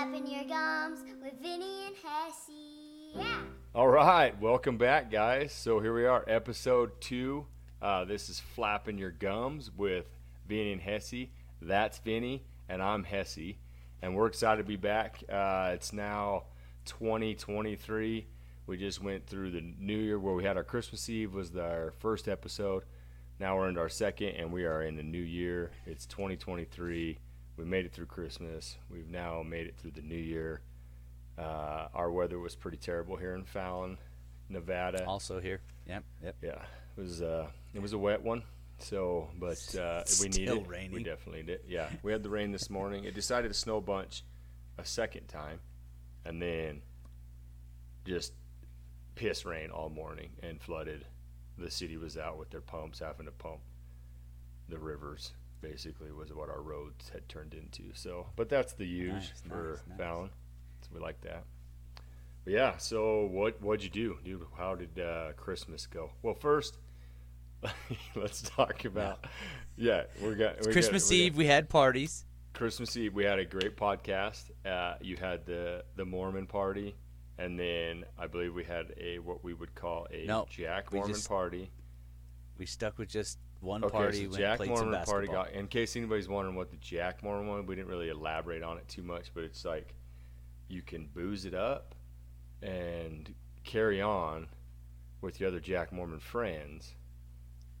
flapping your gums with Vinny and Hessey. Yeah. All right, welcome back, guys. So here we are, episode two. Uh, this is flapping your gums with Vinny and Hessey. That's Vinny, and I'm Hessey, and we're excited to be back. Uh, it's now 2023. We just went through the New Year where we had our Christmas Eve was our first episode. Now we're into our second, and we are in the new year. It's 2023. We made it through Christmas. We've now made it through the new year. Uh, our weather was pretty terrible here in Fallon, Nevada. Also here. Yep. Yep. Yeah, it was uh, it was a wet one. So, but uh, we needed Still it. We raining. definitely did. Yeah, we had the rain this morning. It decided to snow a bunch a second time, and then just piss rain all morning and flooded. The city was out with their pumps, having to pump the rivers. Basically, was what our roads had turned into. So, but that's the use Nice, for nice, nice. Fallon. So we like that. But yeah, so what what'd you do, dude? How did uh, Christmas go? Well, first, let's talk about. Yeah, we got we got- Christmas we got- Eve, we had parties. Christmas Eve, we had a great podcast. Uh, you had the the Mormon party, and then I believe we had a what we would call a No, Jack Mormon just party. We stuck with just one Okay, party. so went Jack played Mormon some party got. In case anybody's wondering what the Jack Mormon one, we didn't really elaborate on it too much, but it's like you can booze it up and carry on with your other Jack Mormon friends,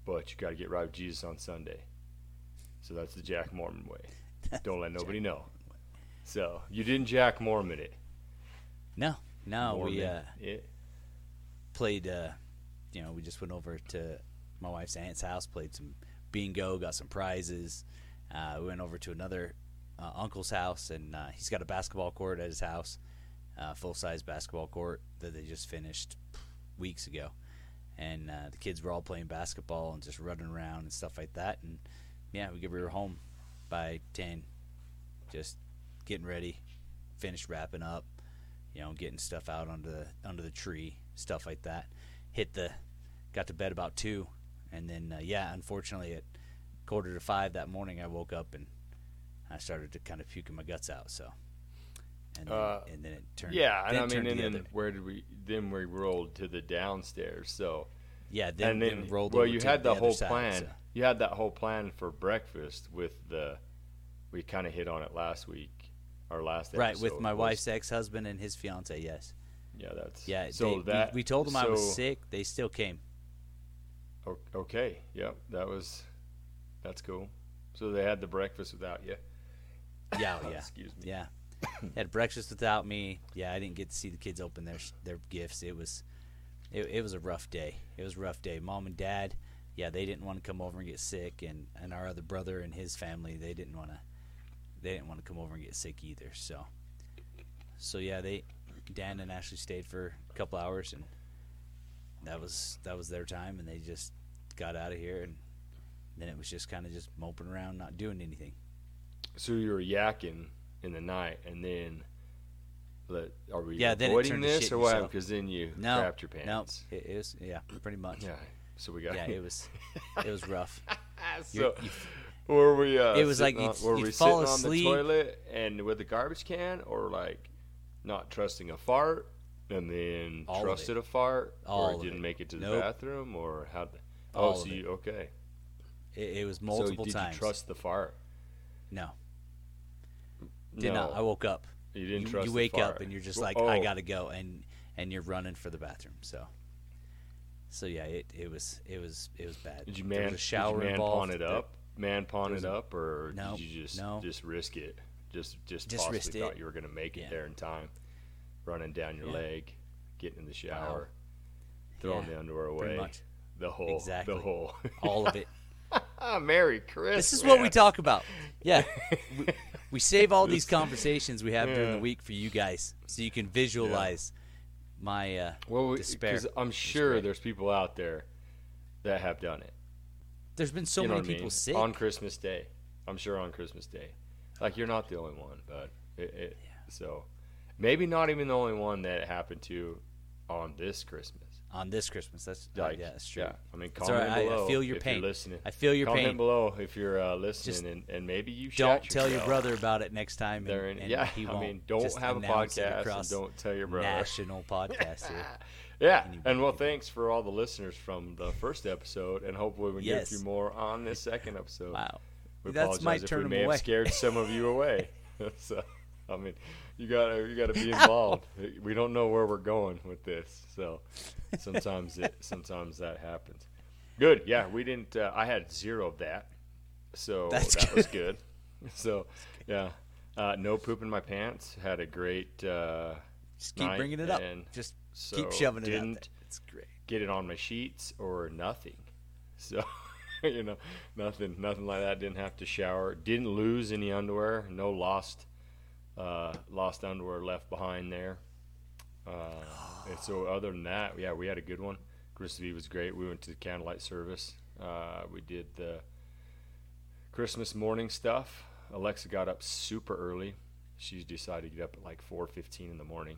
but you got to get right with Jesus on Sunday. So that's the Jack Mormon way. Don't let nobody know. So you didn't Jack Mormon it. No, no, we Mormon uh, it. played. Uh, you know, we just went over to my wife's aunt's house, played some bingo, got some prizes. Uh, we went over to another uh, uncle's house, and uh, he's got a basketball court at his house, uh, full size basketball court that they just finished weeks ago. And uh, the kids were all playing basketball and just running around and stuff like that. And yeah, we we were home by ten, just getting ready, finished wrapping up, you know, getting stuff out under the under the tree, stuff like that. Hit the, got to bed about two, and then uh, yeah, unfortunately at quarter to five that morning I woke up and I started to kind of puking my guts out. So, and then, Uh, and then it turned. Yeah, and I mean, and the then where did we? Then we rolled to the downstairs. So yeah, then, and then, rolled well, over you to had the, whole side, plan. so- You had that whole plan for breakfast with the. We kind of hit on it last week, our last Right, with my was- wife's ex-husband and his fiance. Yes. Yeah, that's Yeah. So they, we- that we, told them I was sick. They still came. Okay, yep, that was, that's cool. So they had the breakfast without you. Yeah, oh, yeah. Excuse me. Yeah. Had breakfast without me. Yeah, I didn't get to see the kids open their their gifts. It was it, it was a rough day. It was a rough day. Mom and dad, yeah, they didn't want to come over and get sick and and our other brother and his family, they didn't want to they didn't want to come over and get sick either. So so yeah, they Dan and Ashley stayed for a couple hours and that was that was their time and they just got out of here and then it was just kind of just moping around not doing anything. So you were yakking in the night, and then. Let, are we Yeah, avoiding this, or what? Because then you No, crapped your no, pants. it is yeah, pretty much. Yeah. So we got. Yeah, it was it was rough. so, you- were we? Uh, It was like on, you'd- were we fall sitting asleep. on the toilet and with a garbage can, or like not trusting a fart and then All trusted a fart, All or didn't it. make it to the Nope. bathroom, or how? Oh, so you okay? It, it was multiple so did times. you trust the fart? No, did no, not. I woke up. you didn't You, trust. you wake up and you're just like, oh. I oh, gotta go, and and you're running for the bathroom. So, so yeah, it, it was it was it was bad. Did you There man? was a shower did you man pawn it There- up? Man pawn it up, or No, did you just no. just risk it? Just just, Just possibly thought it. you were gonna make it Yeah. there in time, running down your Yeah. leg, getting in the shower, throwing Yeah, the underwear away, much. the whole, Exactly. the whole. All of it. Merry Christmas. This is what we talk about. Yeah. we, we save all these conversations we have during the week for you guys so you can visualize my uh, Well, despair. because I'm sure great. there's people out there that have done it. There's been so you know many I people mean? sick. on Christmas Day. I'm sure on Christmas Day. Like you're not the only one, but it, it, so maybe not even the only one that it happened to on this Christmas. on this Christmas. That's Like, yeah, that's true. Yeah, I mean, comment right. I- I feel your if pain. you're listening. I feel your comment pain. Comment below if you're uh, Just listening, and, and maybe you Don't tell your brother about it next time. And, in- and yeah, he I won't mean, don't have a podcast and don't tell your brother. National podcast here. Yeah, and well, thanks for all the listeners from the first episode, and hopefully we get Yes. a few more on this second episode. Wow. We That's apologize if we may away. have scared some of you away. so, I mean, you gotta you gotta be involved. we don't know where we're going with this, so sometimes it sometimes that happens. Good, yeah. We didn't. Uh, I had zero of that, so That's that was good. So, yeah. Uh, no poop in my pants. Had a great. Uh, Just keep bringing it up. and Just so keep shoving it out there. It's great. get it on my sheets or nothing. So, you know, nothing, nothing like that. Didn't have to shower. Didn't lose any underwear. No lost, uh, lost underwear left behind there. Uh, and so, other than that, yeah, we had a good one. Christmas Eve was great. We went to the candlelight service. Uh, we did the Christmas morning stuff. Alexa got up super early. She decided to get up at like 4:15 in the morning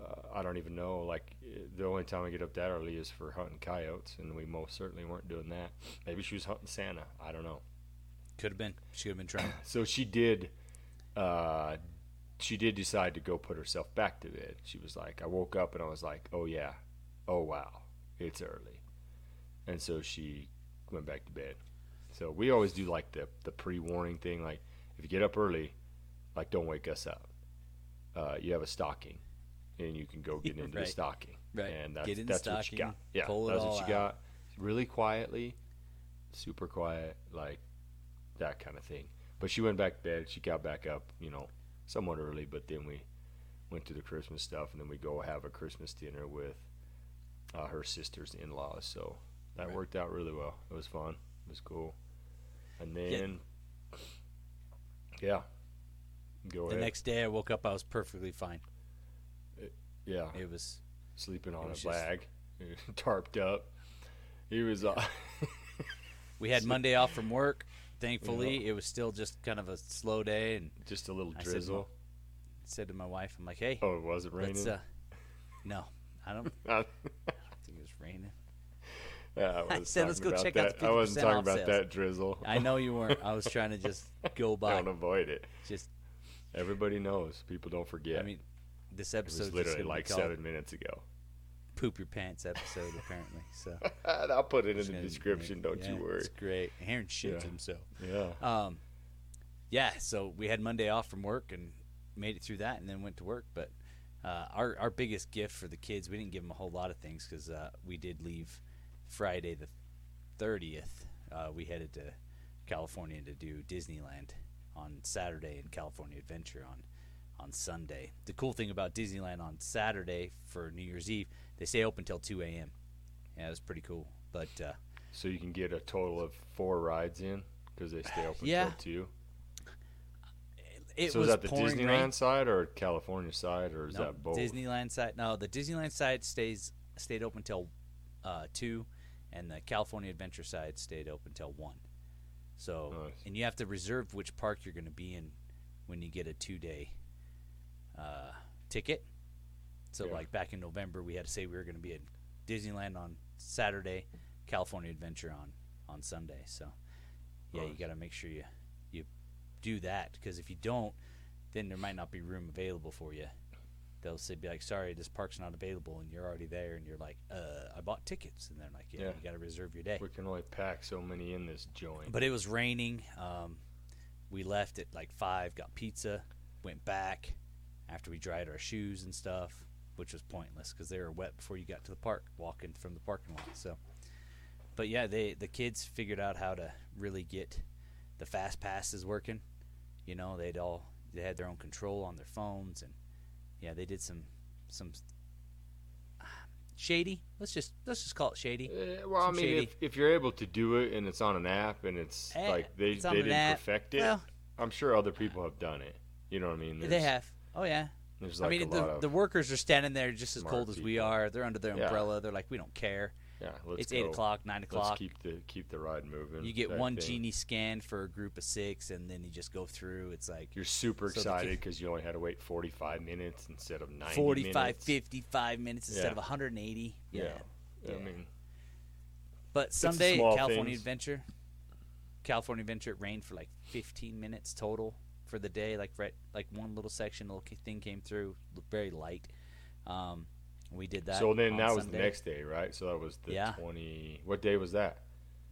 uh, I don't even know. Like the only time I get up that early is for hunting coyotes, and we most certainly weren't doing that. Maybe she was hunting Santa. I don't know. Could have been. She could have been trying. So she did. Uh, she did decide to go put herself back to bed. She was like, I woke up and I was like, oh yeah, oh wow, it's early, and so she went back to bed. So we always do like the the pre warning thing. Like if you get up early, like don't wake us up. Uh, you have a stocking, and you can go get into the stocking. Right. And that's Get in the that's what you got. Yeah, that's what you out. got. Really quietly, super quiet, like that kind of thing. But she went back to bed. She got back up, you know, somewhat early. But then we went to the Christmas stuff, and then we go have a Christmas dinner with uh, her sister's in-laws. So that Right. worked out really well. It was fun. It was cool. And then, yeah, go The ahead. next day I woke up, I was perfectly fine. yeah, It was sleeping on a was just- bag, tarped up. He was. Uh, we had Monday off from work. Thankfully, it was still just kind of a slow day, and just a little I said, drizzle. said to my wife, "I'm like, hey, oh, was it raining? uh, no, I don't Uh, think it was raining. yeah, I, I said, let's go check out that. the I wasn't talking about sales. that drizzle. I know you weren't. I was trying to just go by. Don't avoid it. Just, Everybody knows. People don't forget. I mean, this it episode was literally like seven minutes ago. "Poop Your Pants" episode, apparently. So I'll put it in the description. Don't yeah, you worry. It's great. Aaron shits Yeah. himself. Yeah. Um, yeah, so we had Monday off from work and made it through that, and then went to work. But uh, our our biggest gift for the kids, we didn't give them a whole lot of things because uh, we did leave Friday the thirtieth. Uh, we headed to California to do Disneyland on Saturday and California Adventure on on Sunday. The cool thing about Disneyland on Saturday for New Year's Eve, they stay open till two a.m. Yeah, it was pretty cool. But uh, So you can get a total of four rides in because they stay open Yeah. till two. it so was is that the Disneyland rain. side or California side or is No, that both? Disneyland side. No, the Disneyland side stays stayed open till uh, two, and the California Adventure side stayed open till one. So, Nice. and you have to reserve which park you're going to be in when you get a two day uh, ticket. So, Yeah. like back in November, we had to say we were going to be at Disneyland on Saturday, California Adventure on on Sunday. So, yeah, you got to make sure you you do that because if you don't, then there might not be room available for you. They'll say, "Be like, sorry, this park's not available," and you're already there, and you're like, "Uh, I bought tickets," and they're like, "Yeah, Yeah. you got to reserve your day." We can only pack so many in this joint. But it was raining. Um, we left at like five, got pizza, went back after we dried our shoes and stuff, which was pointless because they were wet before you got to the park, walking from the parking lot. So, but yeah, they the kids figured out how to really get the fast passes working. You know, they'd all they had their own control on their phones, and yeah, they did some some shady. Let's just let's just call it shady. Eh, well, I mean, shady. if, if you're able to do it and it's on an app and it's Eh, like they, it's they didn't app. perfect it, Well- I'm sure other people have done it. You know what I mean? they have. Oh yeah. There's like I mean, the, the workers are standing there just as cold as we are. They're under their Yeah. umbrella. They're like, we don't care. Yeah, let's it's eight o'clock, nine Let's o'clock. keep the keep the ride moving. You get one thing. genie scan for a group of six, and then you just go through. It's like You're super So excited because you only had to wait 45 minutes instead of 90 45, minutes. 55 minutes instead Yeah. of 180. Yeah. Yeah. I mean, But someday California things. Adventure, California Adventure, it rained for like 15 minutes total for the day. Like right, like one little section, little thing came through, very light. Um, we did that. so then that was the next day, right? So that was the Yeah. 20. What day was that?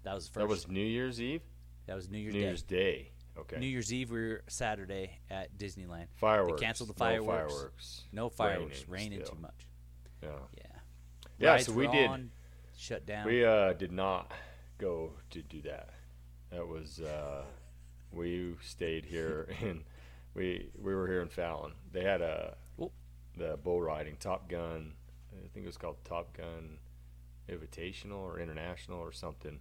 That was the first. That was New Year's Eve? that was New Year's New Day. Year's Day. Okay. New Year's Eve, we were Saturday at Disneyland. fireworks. They canceled the No fireworks. fireworks. No fireworks, Raining raining, too much. Yeah. Yeah. Yeah, Rides so we did. on, shut down. We uh, did not go to do that. That was uh, we stayed here and we we were here in Fallon. They had a the bull riding Top Gun. I think it was called Top Gun Invitational or International or something.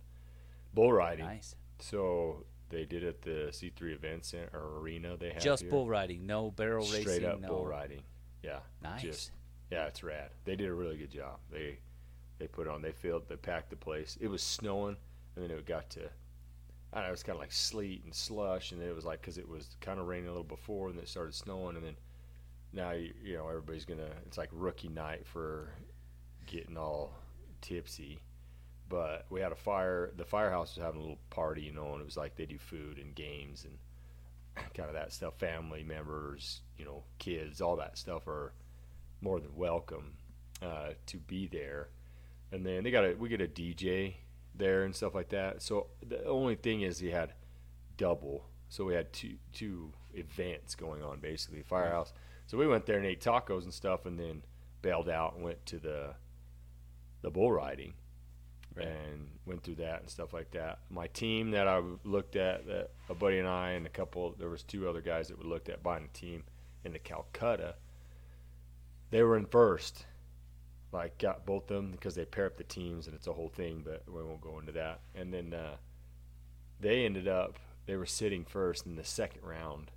Bull riding. nice. So they did at the C3 Event Center or arena. They had Just here. bull riding, no barrel racing. straight racing, up no. bull riding. Yeah, Nice. Just yeah, it's rad. They did a really good job. They they put on. They filled. They packed the place. It was snowing, and then it got to. I don't know. It was kind of like sleet and slush, and then it was like because it was kind of raining a little before, and then it started snowing, and then now you, you know everybody's gonna. It's like rookie night for getting all tipsy. But we had a fire. The firehouse was having a little party, you know, and it was like they do food and games and kind of that stuff. Family members, you know, kids, all that stuff are more than welcome uh, to be there. And then they got a we get a DJ there and stuff like that. So the only thing is he had double. So we had two two events going on basically firehouse. So we went there and ate tacos and stuff, and then bailed out and went to the the bull riding Right. and went through that and stuff like that. My team that I looked at, that a buddy and I and a couple, there was two other guys that we looked at buying a team in the Calcutta. They were in first, like got both of them because they pair up the teams and it's a whole thing, but we won't go into that. And then uh, they ended up they were sitting first in the second round.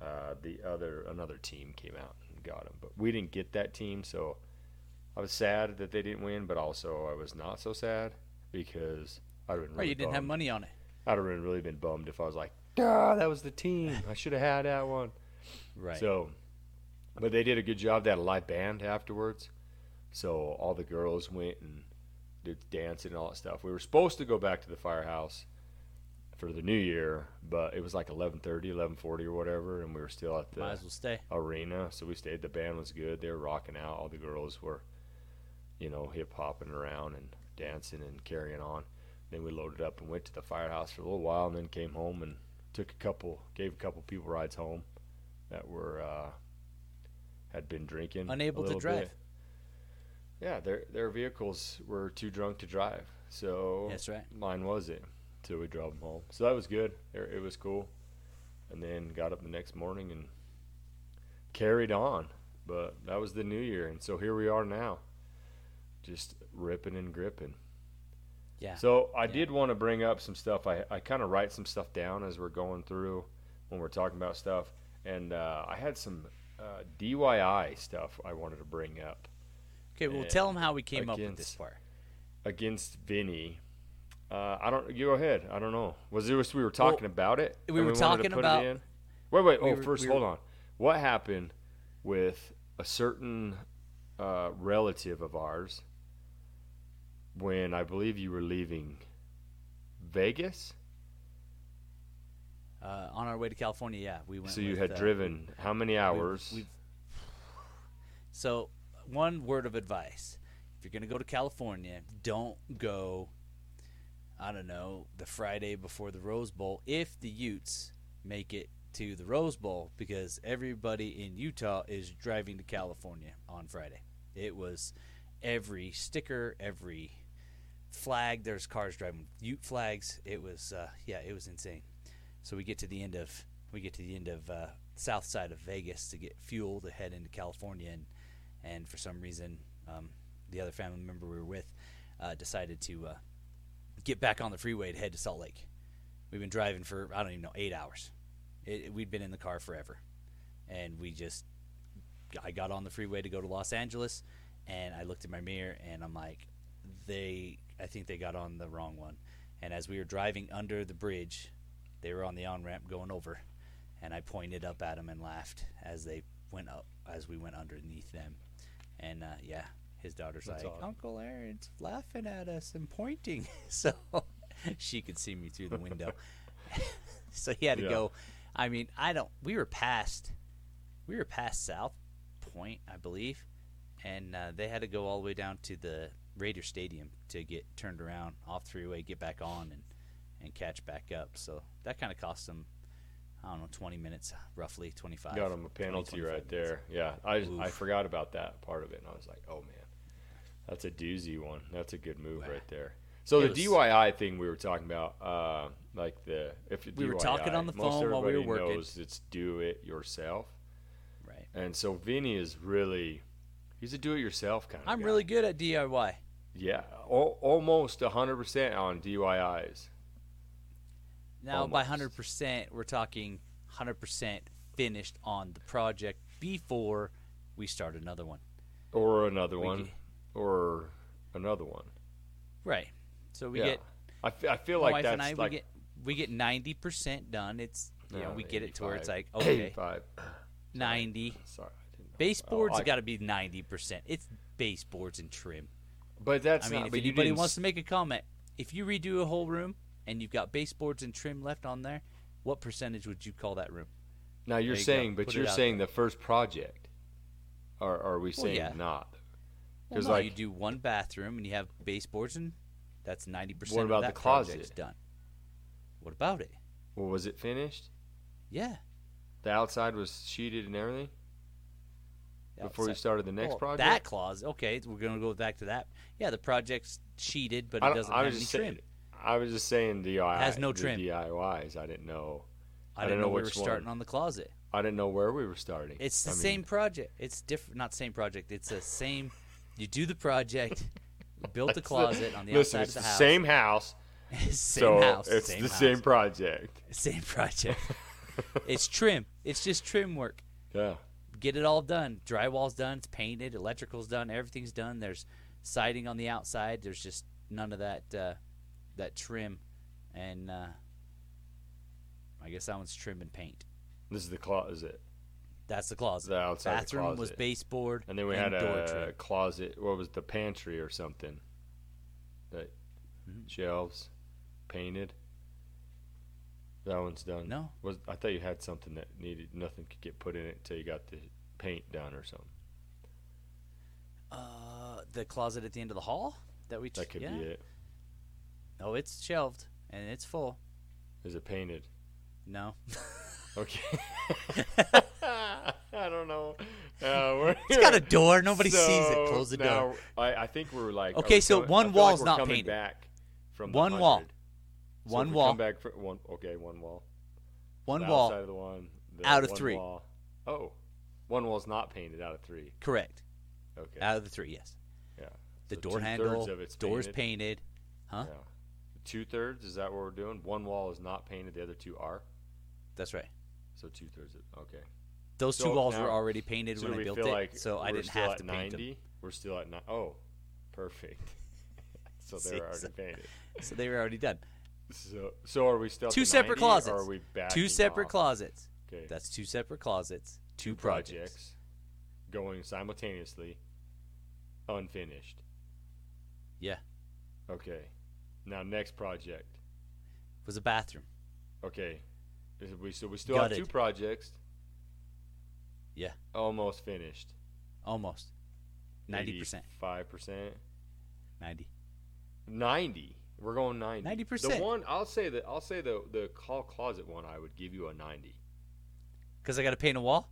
Uh, the other another team came out and got them, but we didn't get that team, so I was sad that they didn't win, but also I was not so sad because I'd have been Oh, really you didn't have money on it. I'd have been really been bummed if I was like, ah, that was the team. I should have had that one. Right. So, but they did a good job. They had a live band afterwards, so all the girls went and did dancing and all that stuff. We were supposed to go back to the firehouse for the new year, but it was like 11:30, 11:40 or whatever, and we were still at the Might as well stay. arena. So we stayed. The band was good. They were rocking out. All the girls were, you know, hip hopping around and dancing and carrying on. Then we loaded up and went to the firehouse for a little while, and then came home and took a couple, gave a couple people rides home that were uh, had been drinking, Unable to drive. bit. Yeah, their their vehicles were too drunk to drive. So That's right. mine wasn't. So we drove them home. So that was good. It, it was cool. And then got up the next morning and carried on. But that was the new year, and so here we are now, just ripping and gripping. Yeah. So I Yeah. did want to bring up some stuff. I I kind of write some stuff down as we're going through when we're talking about stuff, and uh, I had some uh, DIY stuff I wanted to bring up okay, well, tell them how we came up with this against- part. against Vinny. Uh, I don't. You go ahead. I don't know. Was it was we were talking about it? we were to talking about-? Wait, wait. we oh, were- first, we hold on. What happened with a certain uh, relative of ours when I believe you were leaving Vegas? Uh, on our way to California, yeah, we went. So you with, had uh, driven how many hours? we've- So, one word of advice: if you're going to go to California, don't go. I don't know the Friday before the Rose Bowl if the Utes make it to the Rose Bowl because everybody in Utah is driving to California on Friday. It was every sticker, every flag. There's cars driving Ute flags. It was uh, yeah, it was insane. So we get to the end of we get to the end of uh, south side of Vegas to get fuel to head into California, and and for some reason, um, the other family member we were with uh, decided to uh, get back on the freeway to head to Salt Lake. We've been driving for I don't even know eight hours. It, it- we'd been in the car forever, and we just I got on the freeway to go to Los Angeles, and I looked in my mirror and I'm like, they I think they got on the wrong one. And as we were driving under the bridge, they were on the on ramp going over, and I pointed up at them and laughed as they went up as we went underneath them. And uh, yeah, his daughter's That's like, awesome. Uncle Aaron's laughing at us and pointing, so she could see me through the window. so he had to Yeah. go. I mean, I don't. We were past. We were past South Point, I believe, and uh, they had to go all the way down to the Raider Stadium to get turned around off three way, get back on, and and catch back up. So that kind of cost them, I don't know, 20 minutes, roughly 25. Got him a penalty 25 right minutes. there. Yeah, I I forgot about that part of it, and I was like, oh man, that's a doozy one. That's a good move right there. So It the was- DYI thing we were talking about, uh, like the if We were talking on the phone while we were everybody working. Knows it's do it yourself, Right. and so Vinny is really he's a do it yourself kind of. I'm guy. really good at DIY. yeah, al- almost hundred percent on DIYs. Now, by 100%, we're talking 100% finished on the project before we start another one. Or another We one, get- or another one. Right. So we yeah, get I, f- I feel my like wife that's and I like we get we get 90% done. It's you know, we get it to where it's like okay, 85. 90. Sorry, I didn't. Baseboards Oh, got to be 90%. It's baseboards and trim. But that's I mean, not. if anybody wants to make a comment, if you redo a whole room and you've got baseboards and trim left on there, what percentage would you call that room? now you're you go. saying, but Put you're saying the first project, or, or are we Well, saying yeah. not? Well, 'Cause, no, like- you do one bathroom and you have baseboards and that's 90% What of about the closet? done. What about it? Well, was it finished? Yeah. The outside was sheeted and everything before you started the next Oh, project. That closet. Okay, we're going to go back to that. Yeah, the project's sheeted, but it doesn't I have any trim. I was just saying DIY. Has no trim. DIYs. I didn't know. I I didn't know, know we were which one. starting on the closet. I didn't know where we were starting. It's the I mean, same project. It's different. Not same project. It's the same. You do the project, built the closet on the listen, outside it's of the the house. same house. same so house. it's same the house, same project. Same project. it's trim. It's just trim work. Yeah. Get it all done. Drywall's done. It's painted. Electrical's done. Everything's done. There's siding on the outside. There's just none of that uh, that trim, and uh, I guess that one's trim and paint. This is the closet. Is it? That's the closet. The outside the Bathroom was baseboard, And then we and had a trim. closet. What was the pantry or something? That Mhm. shelves painted. That one's done. No. Was I thought you had something that needed nothing could get put in it until you got the paint done or something. Uh, the closet at the end of the hall that we. That could yeah. be it. Oh, it's shelved and it's full. Is it painted? No, Okay. I don't know. Uh, we're it's got a door. Nobody sees it. Close the now, door. I, I think we're like. Okay, so coming- one like wall's we're not coming painted. Back from the One wall. 100. So One wall. Come back for one. Okay, one wall. One wall. Outside of the one. the Out of one three. Wall. Oh, one wall's not painted out of three. Correct. Okay. Out of the three, yes. yeah. The So door handle, of it's doors painted. painted. Huh? Yeah. Two thirds. Is that what we're doing? One wall is not painted. The other two are. That's right. So two thirds. Okay. Those So two walls now- were already painted So when I built it, like so I we're didn't have to paint them. 90? We're still at nine. Oh, perfect. so they're already so- painted. So they were already done. So, so are we still Two separate 90, closets. Or are we back? Two separate off? closets. Okay. That's two separate closets. Two, two projects. projects going simultaneously, unfinished. Yeah. Okay. Now next project. Was a bathroom. Okay. We so we still have two projects. Yeah. Almost finished. Almost. Ninety percent. Five percent. Ninety. Ninety. We're going ninety. 90%. The one I'll say that I'll say the the call closet one I would give you a ninety. Because I got to paint a wall.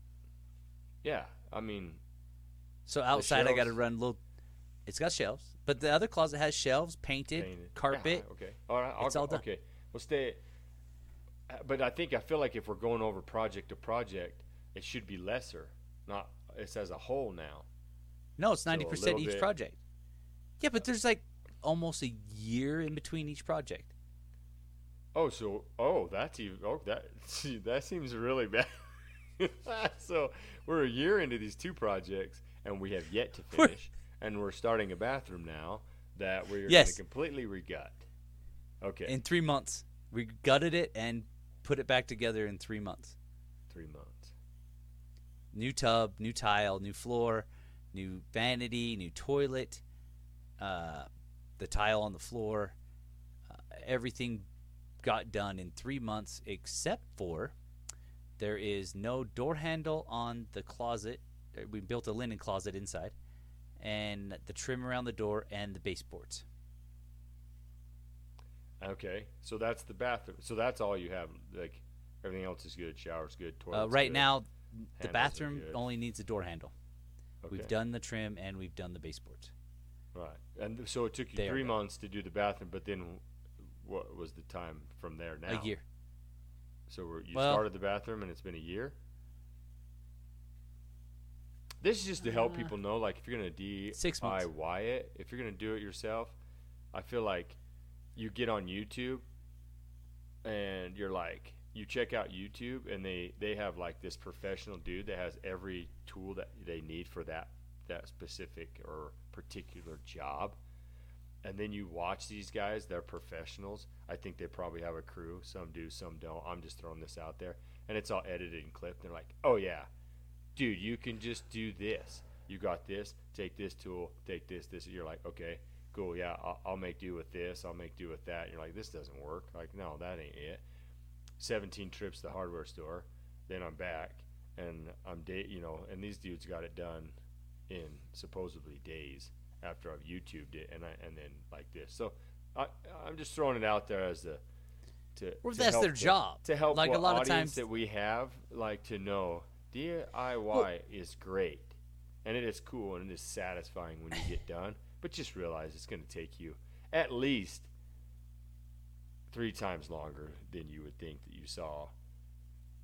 Yeah. I mean So outside I got to run little. It's got shelves, but the other closet has shelves, painted, painted. carpet. Yeah, okay. All right. I'll It's go- all done. Okay. We'll stay. uh, But I think I feel like if we're going over project to project, it should be lesser. Not it's as a whole now. No, it's So ninety percent each bit- project. Yeah, but there's like almost a year in between each project. Oh, so oh, that's even oh that see, that seems really bad. so we're a year into these two projects, and we have yet to We're- finish, and we're starting a bathroom now. that you're Yes. going to completely regut. Okay, In three months, we gutted it and put it back together in three months. three months. New tub, new tile, new floor, new vanity, new toilet, uh, the tile on the floor. Uh, everything got done in three months, except for there is no door handle on the closet. Uh, We built a linen closet inside, and the trim around the door and the baseboards. Okay, so that's the bathroom. So that's all you have. Like everything else is good. Showers good. Uh, Toilet's right good. now, the Handles bathroom only needs a door handle. Okay. We've done the trim and we've done the baseboards. Right, and so it took you three months to do the bathroom, but then what was the time from there now? A year. So we're, you Well- started the bathroom, and it's been a year. This is just to help Uh, people know, like if you're gonna. DIY it, if you're gonna do it yourself, I feel like you get on YouTube, and you're like, you check out YouTube, and they they have like this professional dude that has every tool that they need for that that specific or particular job. And then you watch these guys, they're professionals. I think they probably have a crew. Some do, some don't. I'm just throwing this out there. And it's all edited and clipped. They're like, oh, yeah, dude, you can just do this. You got this, take this tool, take this, this. You're like, okay, cool, yeah, I'll, I'll make do with this, I'll make do with that. And you're like, this doesn't work. Like, no, that ain't it. 17 trips to the hardware store. Then I'm back. And I'm, da- you know, and these dudes got it done in supposedly days after I've YouTubed it, and I and then like this. So I I'm just throwing it out there as the to Well, to that's their the- job. to help Like, a lot of times- that we have like to know DIY is great and it is cool and it is satisfying when you get done. But just realize it's going to take you at least three times longer than you would think that you saw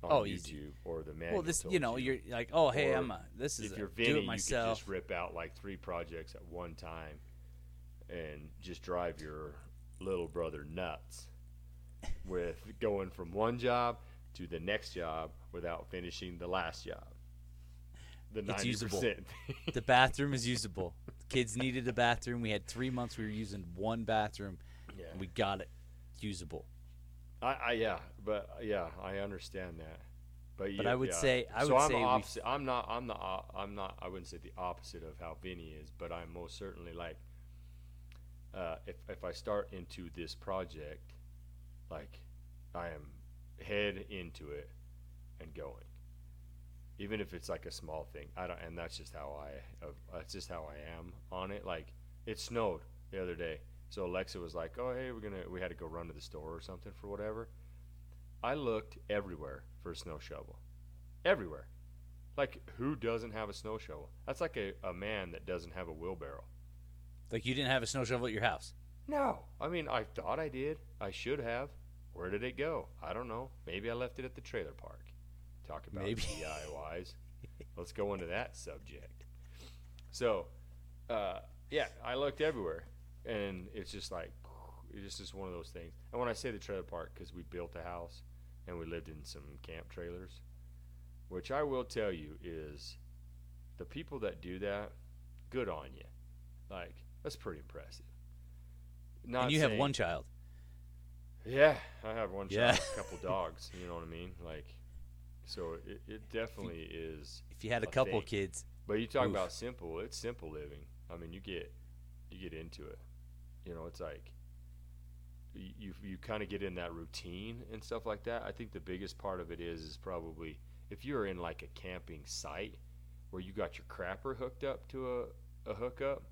on Oh, YouTube easy. or the manual. Well, this you know you. you're like, oh hey, Or I'm a, this is if a, you're do Vinny, it you could just rip out like three projects at one time and just drive your little brother nuts with going from one job to the next job without finishing the last job. The It's ninety usable. the bathroom is usable. The kids needed a bathroom. We had three months. We were using one bathroom. Yeah. And we got it usable. I, I yeah, but yeah, I understand that. But, But yeah, I would yeah. say- I so would I'm say opposite. I'm not. I'm the. I'm not. I wouldn't say the opposite of how Vinny is, but I'm most certainly like. Uh, if if I start into this project, like, I am head into it, and going. Even if it's like a small thing, I don't, and that's just how I. That's just how I am on it. Like, it snowed the other day, so Alexa was like, "Oh, hey, we're gonna." We had to go run to the store or something for whatever. I looked everywhere for a snow shovel. Everywhere. Like, who doesn't have a snow shovel? That's like a, a man that doesn't have a wheelbarrow. Like you didn't have a snow shovel at your house. No. I mean, I thought I did. I should have. Where did it go? I don't know. Maybe I left it at the trailer park. Talk about Maybe. DIYs. Let's go into that subject. So, uh, yeah, I looked everywhere, and it's just like it's just one of those things. And when I say the trailer park, because we built a house and we lived in some camp trailers, which I will tell you is the people that do that, good on you. Like that's pretty impressive. Not and you have one child. yeah, I have one Yeah. child, a couple dogs. You know what I mean? Like, so it, it definitely is. If you had a a couple thing. kids, But you talk Oof. about simple. It's simple living. I mean, you get you get into it. You know, it's like you you, you kind of get in that routine and stuff like that. I think the biggest part of it is is probably if you're in like a camping site where you got your crapper hooked up to a, a hookup.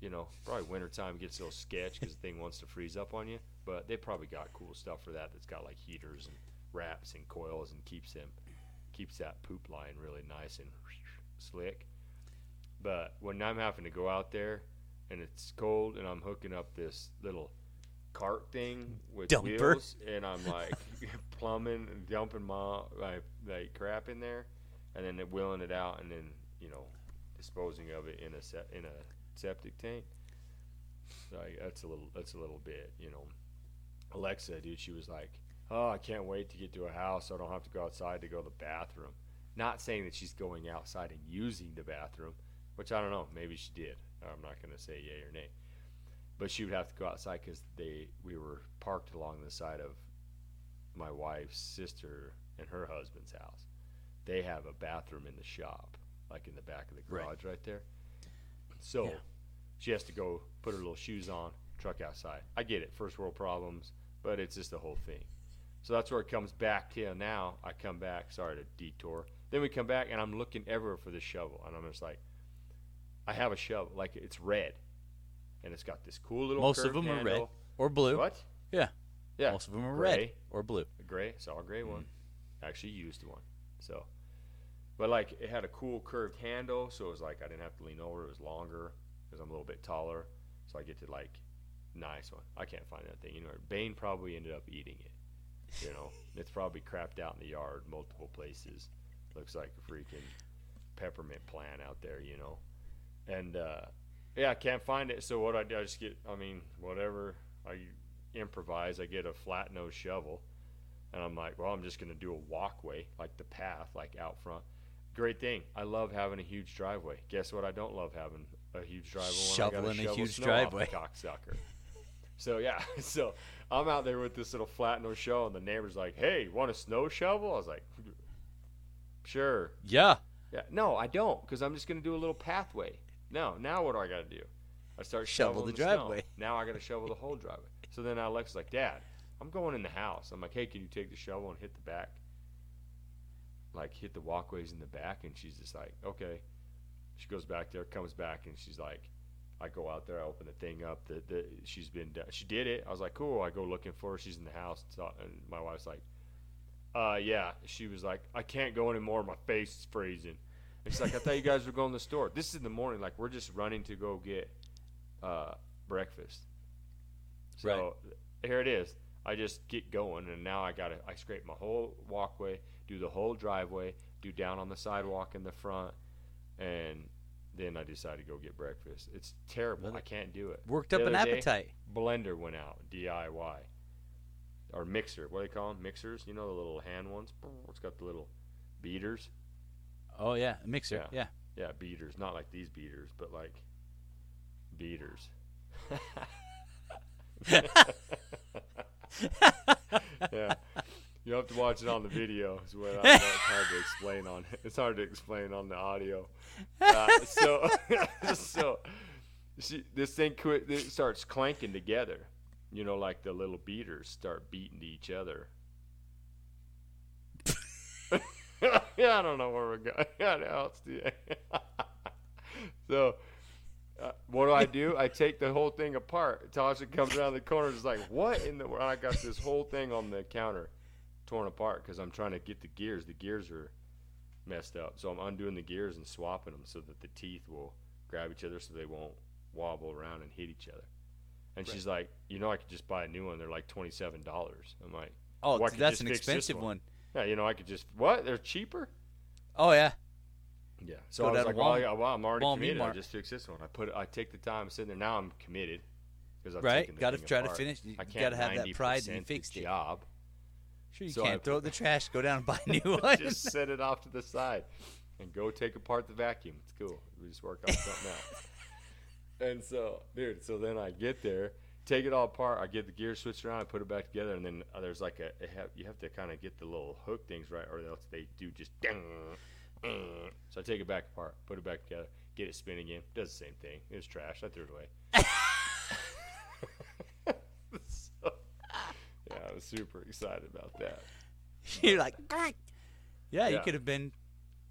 You know, probably wintertime gets a little sketch because the thing wants to freeze up on you. But they probably got cool stuff for that. That's got like heaters and wraps and coils and keeps them keeps that poop line really nice and slick. But when I'm having to go out there and it's cold and I'm hooking up this little cart thing with Dumper. wheels and I'm like plumbing and dumping my like, like crap in there and then wheeling it out and then you know disposing of it in a se- in a septic tank. Like that's a little that's a little bit you know. Alexa, dude, she was like, "Oh, I can't wait to get to a house so I don't have to go outside to go to the bathroom." Not saying that she's going outside and using the bathroom, which I don't know. Maybe she did. I'm not going to say yay or nay. but she would have to go outside because they we were parked along the side of my wife's sister and her husband's house. They have a bathroom in the shop, like in the back of the Right. garage right, there. So Yeah. she has to go put her little shoes on, truck outside. I get it, first world problems, but it's just the whole thing. So that's where it comes back to now. I come back, sorry to detour. Then we come back and I'm looking everywhere for the shovel, and I'm just like, I have a shovel, like it's red, and it's got this cool little. Most of them are red or blue. What? Yeah. Yeah. Most of them are Gray. red or blue. A gray, saw a gray one. Mm. Actually used one. So, but like it had a cool curved handle, so it was like I didn't have to lean over. It was longer because I'm a little bit taller, so I get to like nice one. I can't find that thing anywhere. Bane probably ended up eating it. You know, it's probably crapped out in the yard multiple places. Looks like a freaking peppermint plant out there, you know. And uh, yeah, I can't find it. So what I do, I just get, I mean, whatever I improvise. I get a flat nose shovel, and I'm like, well, I'm just gonna do a walkway, like the path, like out front. Great thing. I love having a huge driveway. Guess what? I don't love having a huge driveway. Shoveling a shovel huge off driveway. cocksucker. So yeah, so I'm out there with this little flat nose shovel, and the neighbor's like, "Hey, want a snow shovel?" I was like, "Sure." Yeah. Yeah. No, I don't, because I'm just gonna do a little pathway. No, now what do I gotta do? I start Shovel shoveling the snow. driveway. Now I gotta shovel the whole driveway. So then Alexa's like, Dad, I'm going in the house. I'm like, Hey, can you take the shovel and hit the back? Like hit the walkways in the back, and she's just like, Okay. She goes back there, comes back, and she's like, I go out there, I open the thing up. The, the she's been she did it. I was like, cool. I go looking for her. She's in the house, and my wife's like, uh, yeah. She was like, I can't go anymore. My face is freezing. And she's like, I thought you guys were going to the store. This is in the morning. Like we're just running to go get uh, breakfast. So here it is. I just get going, and now I got to. I scrape my whole walkway, do the whole driveway, do down on the sidewalk in the front, and then I decide to go get breakfast. It's terrible. Really? I can't do it. Worked The up an day, appetite. Blender went out, DIY, or mixer. What do they call them? Mixers. You know the little hand ones. It's got the little beaters. Oh yeah, a mixer. Yeah. Yeah. Yeah, beaters. Not like these beaters, but like beaters. yeah. You have to watch it on the video. Is what I, it's hard to explain on. It's hard to explain on the audio. Uh, so, so she, this thing quit, it starts clanking together. You know, like the little beaters start beating to each other. yeah, I don't know where we're going. What else do you? so, uh, what do I do? I take the whole thing apart. Tasha comes around the corner, is like, "What in the world?" I got this whole thing on the counter, torn apart because I'm trying to get the gears. The gears are messed up, so I'm undoing the gears and swapping them so that the teeth will grab each other, so they won't wobble around and hit each other. And she's like, "You know, I could just buy a new one. They're like twenty seven dollars." I'm like, Oh, Well, that's an expensive one. one. "Yeah, you know, I could just what? They're cheaper." Oh yeah. Yeah. So Go I was like, well, I, well, I'm already Walmart committed. I just fix this one. I put, I take the time sitting there. Now I'm committed because I've Right. taken the Got to try apart. to finish. You I got can't to have that pride that you 90% the fixed it. job. Sure, you So can't I- throw it in the trash. Go down and buy a new one. just set it off to the side and go take apart the vacuum. It's cool. We just work on something else. And so, dude, so then I get there, take it all apart. I get the gear switched around, I put it back together, and then uh, there's like a, have, you have to kind of get the little hook things right, or else they do just. Ding. So I take it back apart, put it back together, get it spinning again. Does the same thing. It was trash. I threw it away. so, yeah, I was super excited about that. You're like, yeah, you could have been.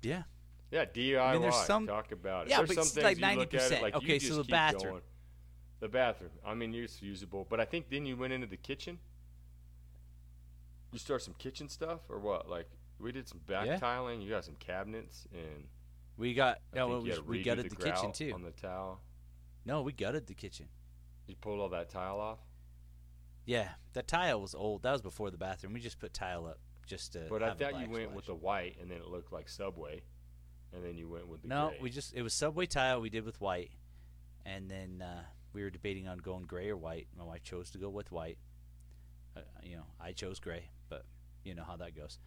Yeah. Yeah, DIY. there's some- talk about it. Yeah, There's but some it's like you look it 90%. like Okay, so the bathroom. going. The bathroom. I mean, it's usable, but I think then you went into the kitchen. You start some kitchen stuff or what? Like we did some back Yeah. tiling. You got some cabinets and We got. I No, think it you was, had to we gutted the, the, kitchen too. on the tile. No, we gutted the kitchen. You pulled all that tile off. Yeah, that tile was old. That was before the bathroom. We just put tile up just to. But I thought you went with the white, and then it looked like Subway, and then you went with the No, gray. we just it was subway tile we did with white, and then uh, we were debating on going gray or white. My wife chose to go with white. Uh, you know, I chose gray, but you know how that goes.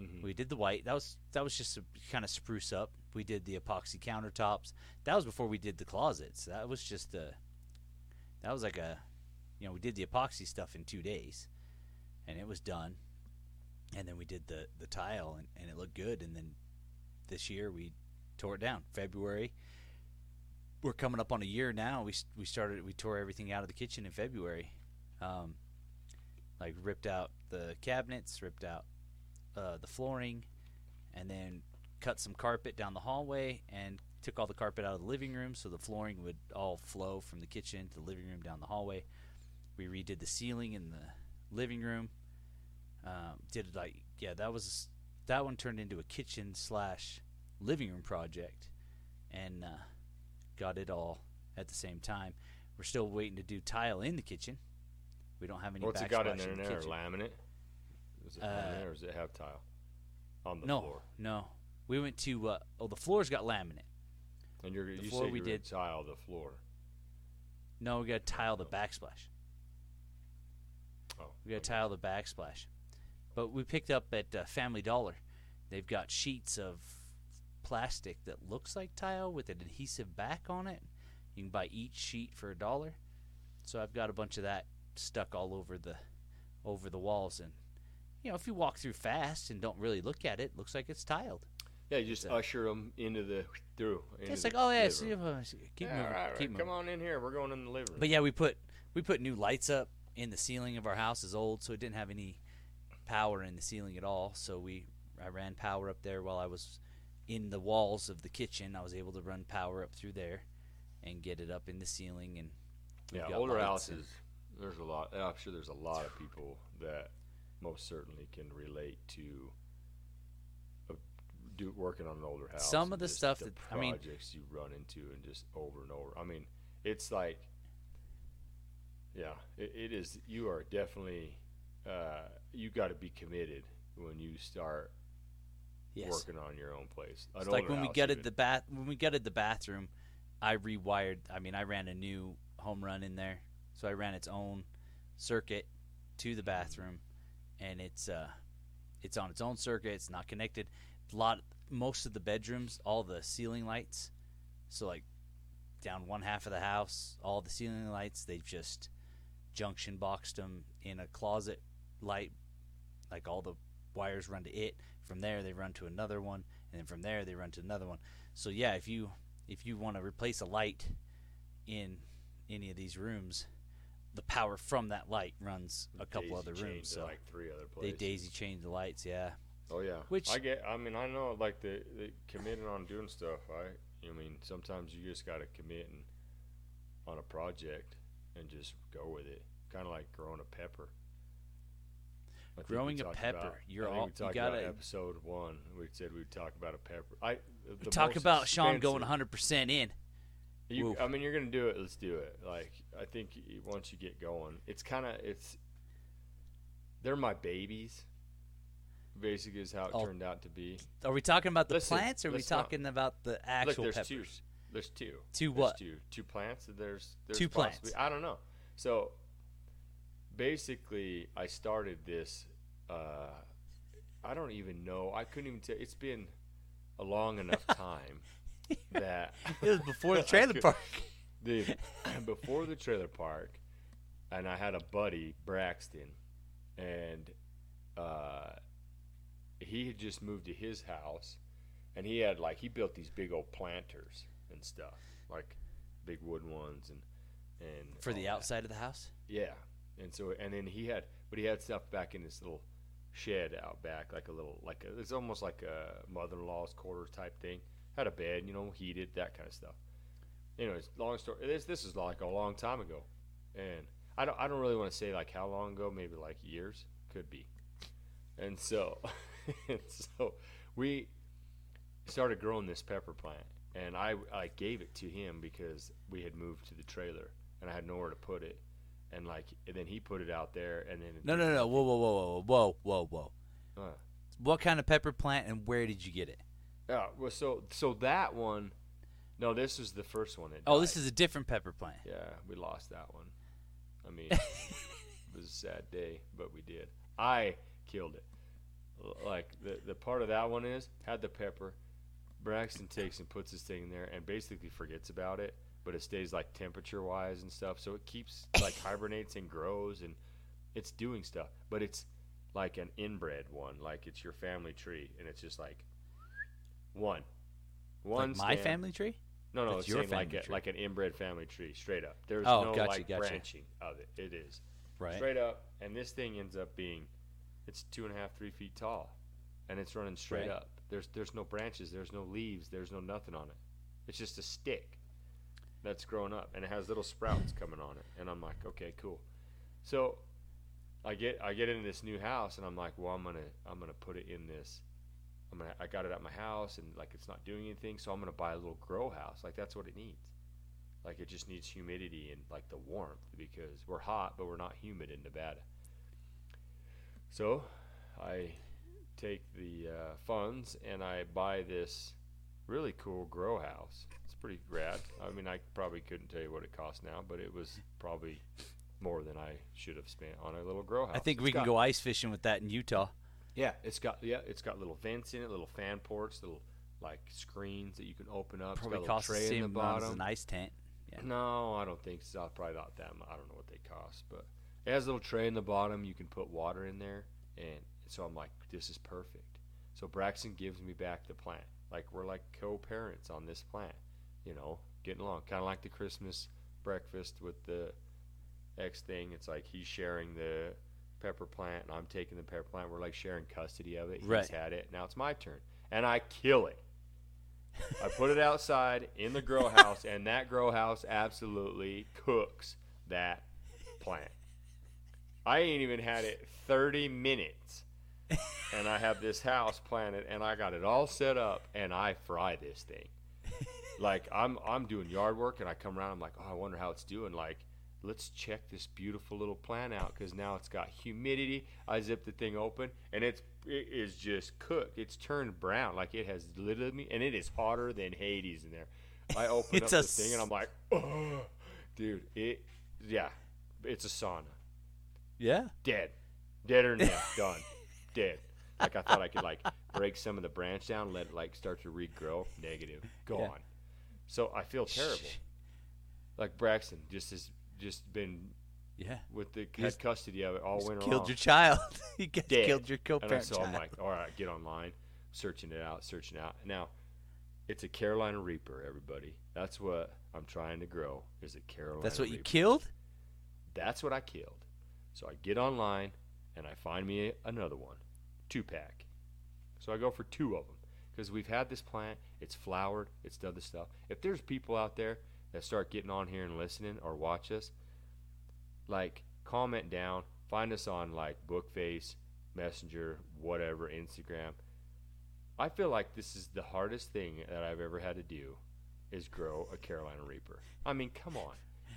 Mhm. We did the white. That was that was just to kind of spruce up. We did the epoxy countertops. That was before we did the closets. That was just a. that was like a, you know, we did the epoxy stuff in two days, and it was done. And then we did the the tile, and, and it looked good. And then this year we tore it down. February. We're coming up on a year now. We we started we tore everything out of the kitchen in February, um, like ripped out the cabinets, ripped out uh, the flooring, and then cut some carpet down the hallway and took all the carpet out of the living room so the flooring would all flow from the kitchen to the living room down the hallway. We redid the ceiling in the living room. Um, did like yeah that was that one turned into a kitchen slash living room project, and uh, got it all at the same time. We're still waiting to do tile in the kitchen. We don't have any. What's it got in there the now? kitchen. Laminate? Is it Uh, laminate or does it have tile on the no, floor? no. We went to uh, oh the floor's got laminate. And you're, you floor said we you were gonna did- tile the floor. No, we got to tile the backsplash. Oh, We got to tile the backsplash. But we picked up at uh, Family Dollar. They've got sheets of plastic that looks like tile with an adhesive back on it. You can buy each sheet for a dollar. So I've got a bunch of that stuck all over the over the walls and you know, if you walk through fast and don't really look at it, it looks like it's tiled. Yeah, you just a- usher them into the through. into It's like, oh yeah, see, uh, keep Yeah, moving, right, all right, keep moving. Come on in here. We're going in the living room. But yeah, we put we put new lights up in the ceiling of our house is old, so it didn't have any power in the ceiling at all. So we I ran power up there while I was in the walls of the kitchen. I was able to run power up through there and get it up in the ceiling and yeah, older houses. There's a lot. I'm sure there's a lot of people that most certainly can relate to uh, do working on an older house. Some of the stuff the that- I mean- projects you run into and just over and over. I mean, it's like, yeah, it, it is. You are definitely. Uh, you got to be committed when you start yes. working on your own place. An It's like when we gutted the bath when we gutted the bathroom, I rewired. I mean, I ran a new home run in there, so I ran its own circuit to the bathroom, and it's uh, it's on its own circuit. It's not connected. A lot, most of the bedrooms, all the ceiling lights, so like down one half of the house, all the ceiling lights, they've just junction boxed them in a closet light, like all the wires run to it. From there, they run to another one, and then from there, they run to another one. So yeah, if you if you want to replace a light in any of these rooms, the power from that light runs a couple Daisy other rooms. So like three other they daisy chain the lights. Yeah, Oh yeah, Which- I get. I mean, I know like the, the committing on doing stuff. I, I mean, sometimes you just got to commit and on a project and just go with it. Kind of like growing a pepper. I Growing a pepper, about- you're all- we you talked gotta- about episode one. We said we'd talk about a pepper. I talk about Sean going 100 percent in. You. I mean, you're gonna do it. Let's do it. Like, I think once you get going, it's kind of it's. They're my babies. Basically, is how it Oh, turned out to be. Are we talking about the Listen, plants, or are we let's not- talking about the actual there's peppers? There's two. Two There's what? Two. Two plants. There's, there's Two possibly- plants. I don't know. So basically, I started this. Uh, I don't even know. I couldn't even tell. It's been a long enough time that It was before the trailer could- park. Dude, before the trailer park, and I had a buddy Braxton, and uh, he had just moved to his house, and he had like he built these big old planters and stuff, like big wooden ones, and and For the all that. outside of the house? Yeah, and so and then he had, but he had stuff back in his little shed out back, like a little like a, it's almost like a mother-in-law's quarters type thing. Had a bed, you know, heated, that kind of stuff. Anyways, long story. This this is like a long time ago, and I don't I don't really want to say like how long ago, maybe like years, could be. And so, and so we started growing this pepper plant, and I I gave it to him because we had moved to the trailer, and I had nowhere to put it, and like and then he put it out there, and then No, no, no. Whoa, whoa, whoa, whoa, whoa, whoa, whoa. Uh, What kind of pepper plant and where did you get it? yeah, well, so so that one, no, this was the first one. Oh, died. this is a different pepper plant. Yeah, we lost that one. I mean, it was a sad day, but we did. I killed it. Like the the part of that one is had the pepper. Braxton takes and puts this thing in there and basically forgets about it but it stays like temperature wise and stuff. So it keeps like hibernates and grows and it's doing stuff. But it's like an inbred one, like it's your family tree, and it's just like one, one. Like my family tree. No, no, That's it's your saying like family a, tree. like an inbred family tree, straight up. There's Oh, no gotcha, like gotcha. branching of it. It is Right. straight up, and this thing ends up being, it's two and a half, three feet tall, and it's running straight Right. up. There's there's no branches, there's no leaves, there's no nothing on it. It's just a stick that's growing up, and it has little sprouts coming on it. And I'm like, okay, cool. So I get I get into this new house, and I'm like, well, I'm gonna I'm gonna put it in this. I'm gonna I got it at my house, and like it's not doing anything, so I'm gonna buy a little grow house. Like that's what it needs. Like it just needs humidity and like the warmth because we're hot, but we're not humid in Nevada. So I take the uh, funds and I buy this really cool grow house. It's pretty rad. I mean, I probably couldn't tell you what it costs now, but it was probably more than I should have spent on a little grow house. I think It's we can go ice fishing with that in Utah. Yeah, it's got yeah, it's got little vents in it, little fan ports, little like screens that you can open up. Probably it's got a costs the same the amount as an ice tent. Yeah. No, I don't think so. Probably not that. mu- I don't know what they cost, but it has a little tray in the bottom. You can put water in there, and so I'm like, this is perfect. So Braxton gives me back the plant. Like we're like co-parents on this plant, you know, getting along. Kind of like the Christmas breakfast with the X thing. It's like he's sharing the pepper plant, and I'm taking the pepper plant. We're like sharing custody of it. He's Right. had it. Now it's my turn, and I kill it. I put it outside in the grow house, and that grow house absolutely cooks that plant. I ain't even had it 30 minutes, and I have this house planted, and I got it all set up, and I fry this thing. Like I'm, I'm doing yard work, and I come around. I'm like, oh, I wonder how it's doing. Like, let's check this beautiful little plant out because now it's got humidity. I zip the thing open, and it's it is just cooked. It's turned brown, like it has literally me, and it is hotter than Hades in there. I open up the thing, and I'm like, oh, dude, it, yeah, it's a sauna. Yeah. Dead, dead or not, done, dead. Like I thought I could like break some of the branch down, let it like start to regrow. Negative, gone. So I feel terrible. Like Braxton just has just been Yeah. with the had custody of it all winter killed long. your child. you guys Dead. killed your co-parent so. I'm like, all right, get online, searching it out, searching out. Now, it's a Carolina Reaper, everybody. That's what I'm trying to grow. Is a Carolina. That's what you killed. That's what I killed. So I get online and I find me another one, two pack. So I go for two of them because we've had this plant. It's flowered. It's done the stuff. If there's people out there that start getting on here and listening or watch us, like comment down, find us on like Bookface, Messenger, whatever, Instagram. I feel like this is the hardest thing that I've ever had to do is grow a Carolina Reaper. I mean, come on.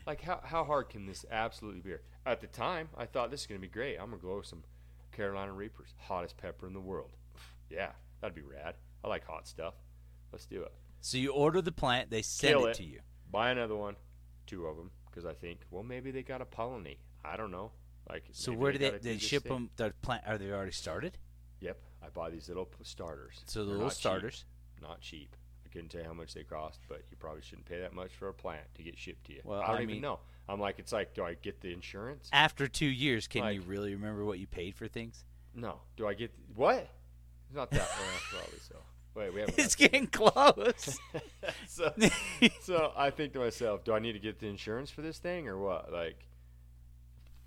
Like how how hard can this absolutely be? At the time, I thought this is gonna be great. I'm gonna grow some Carolina Reapers, hottest pepper in the world. Yeah, that'd be rad. I like hot stuff. Let's do it. So you order the plant, they send it, it. to you. Buy another one, two of them, because I think well maybe they got a pollinate. I don't know. Like So where do they gotta they ship thing. them? The plant are they already started? Yep, I buy these little starters. So the They're little not cheap. starters. not cheap. I couldn't tell you how much they cost, but you probably shouldn't pay that much for a plant to get shipped to you. Well, I don't I even mean- know. I'm like, it's like, do I get the insurance? After two years, can you really remember what you paid for things? No. Do I get what? It's not that. well, probably so. Wait, we haven't. It's getting close. so, so I think to myself, do I need to get the insurance for this thing or what? Like,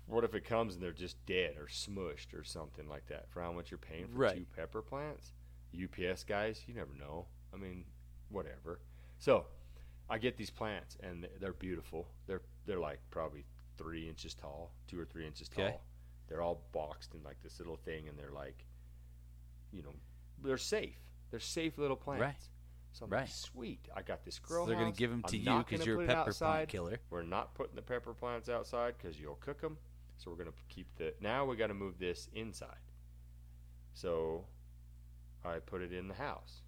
what if it comes and they're just dead or smushed or something like that for how much you're paying for Right. two pepper plants? UPS guys, you never know. I mean, whatever. So, I get these plants and they're beautiful. They're they're like probably three inches tall, two or three inches tall. Okay. They're all boxed in like this little thing, and they're like, you know, they're safe. They're safe little plants. Right. So I'm Right. like, sweet. I got this So grow they're gonna give them to I'm you because you're a pepper plant killer. We're not putting the pepper plants outside because you'll cook them. So we're gonna keep the. Now we got to move this inside. So, I put it in the house.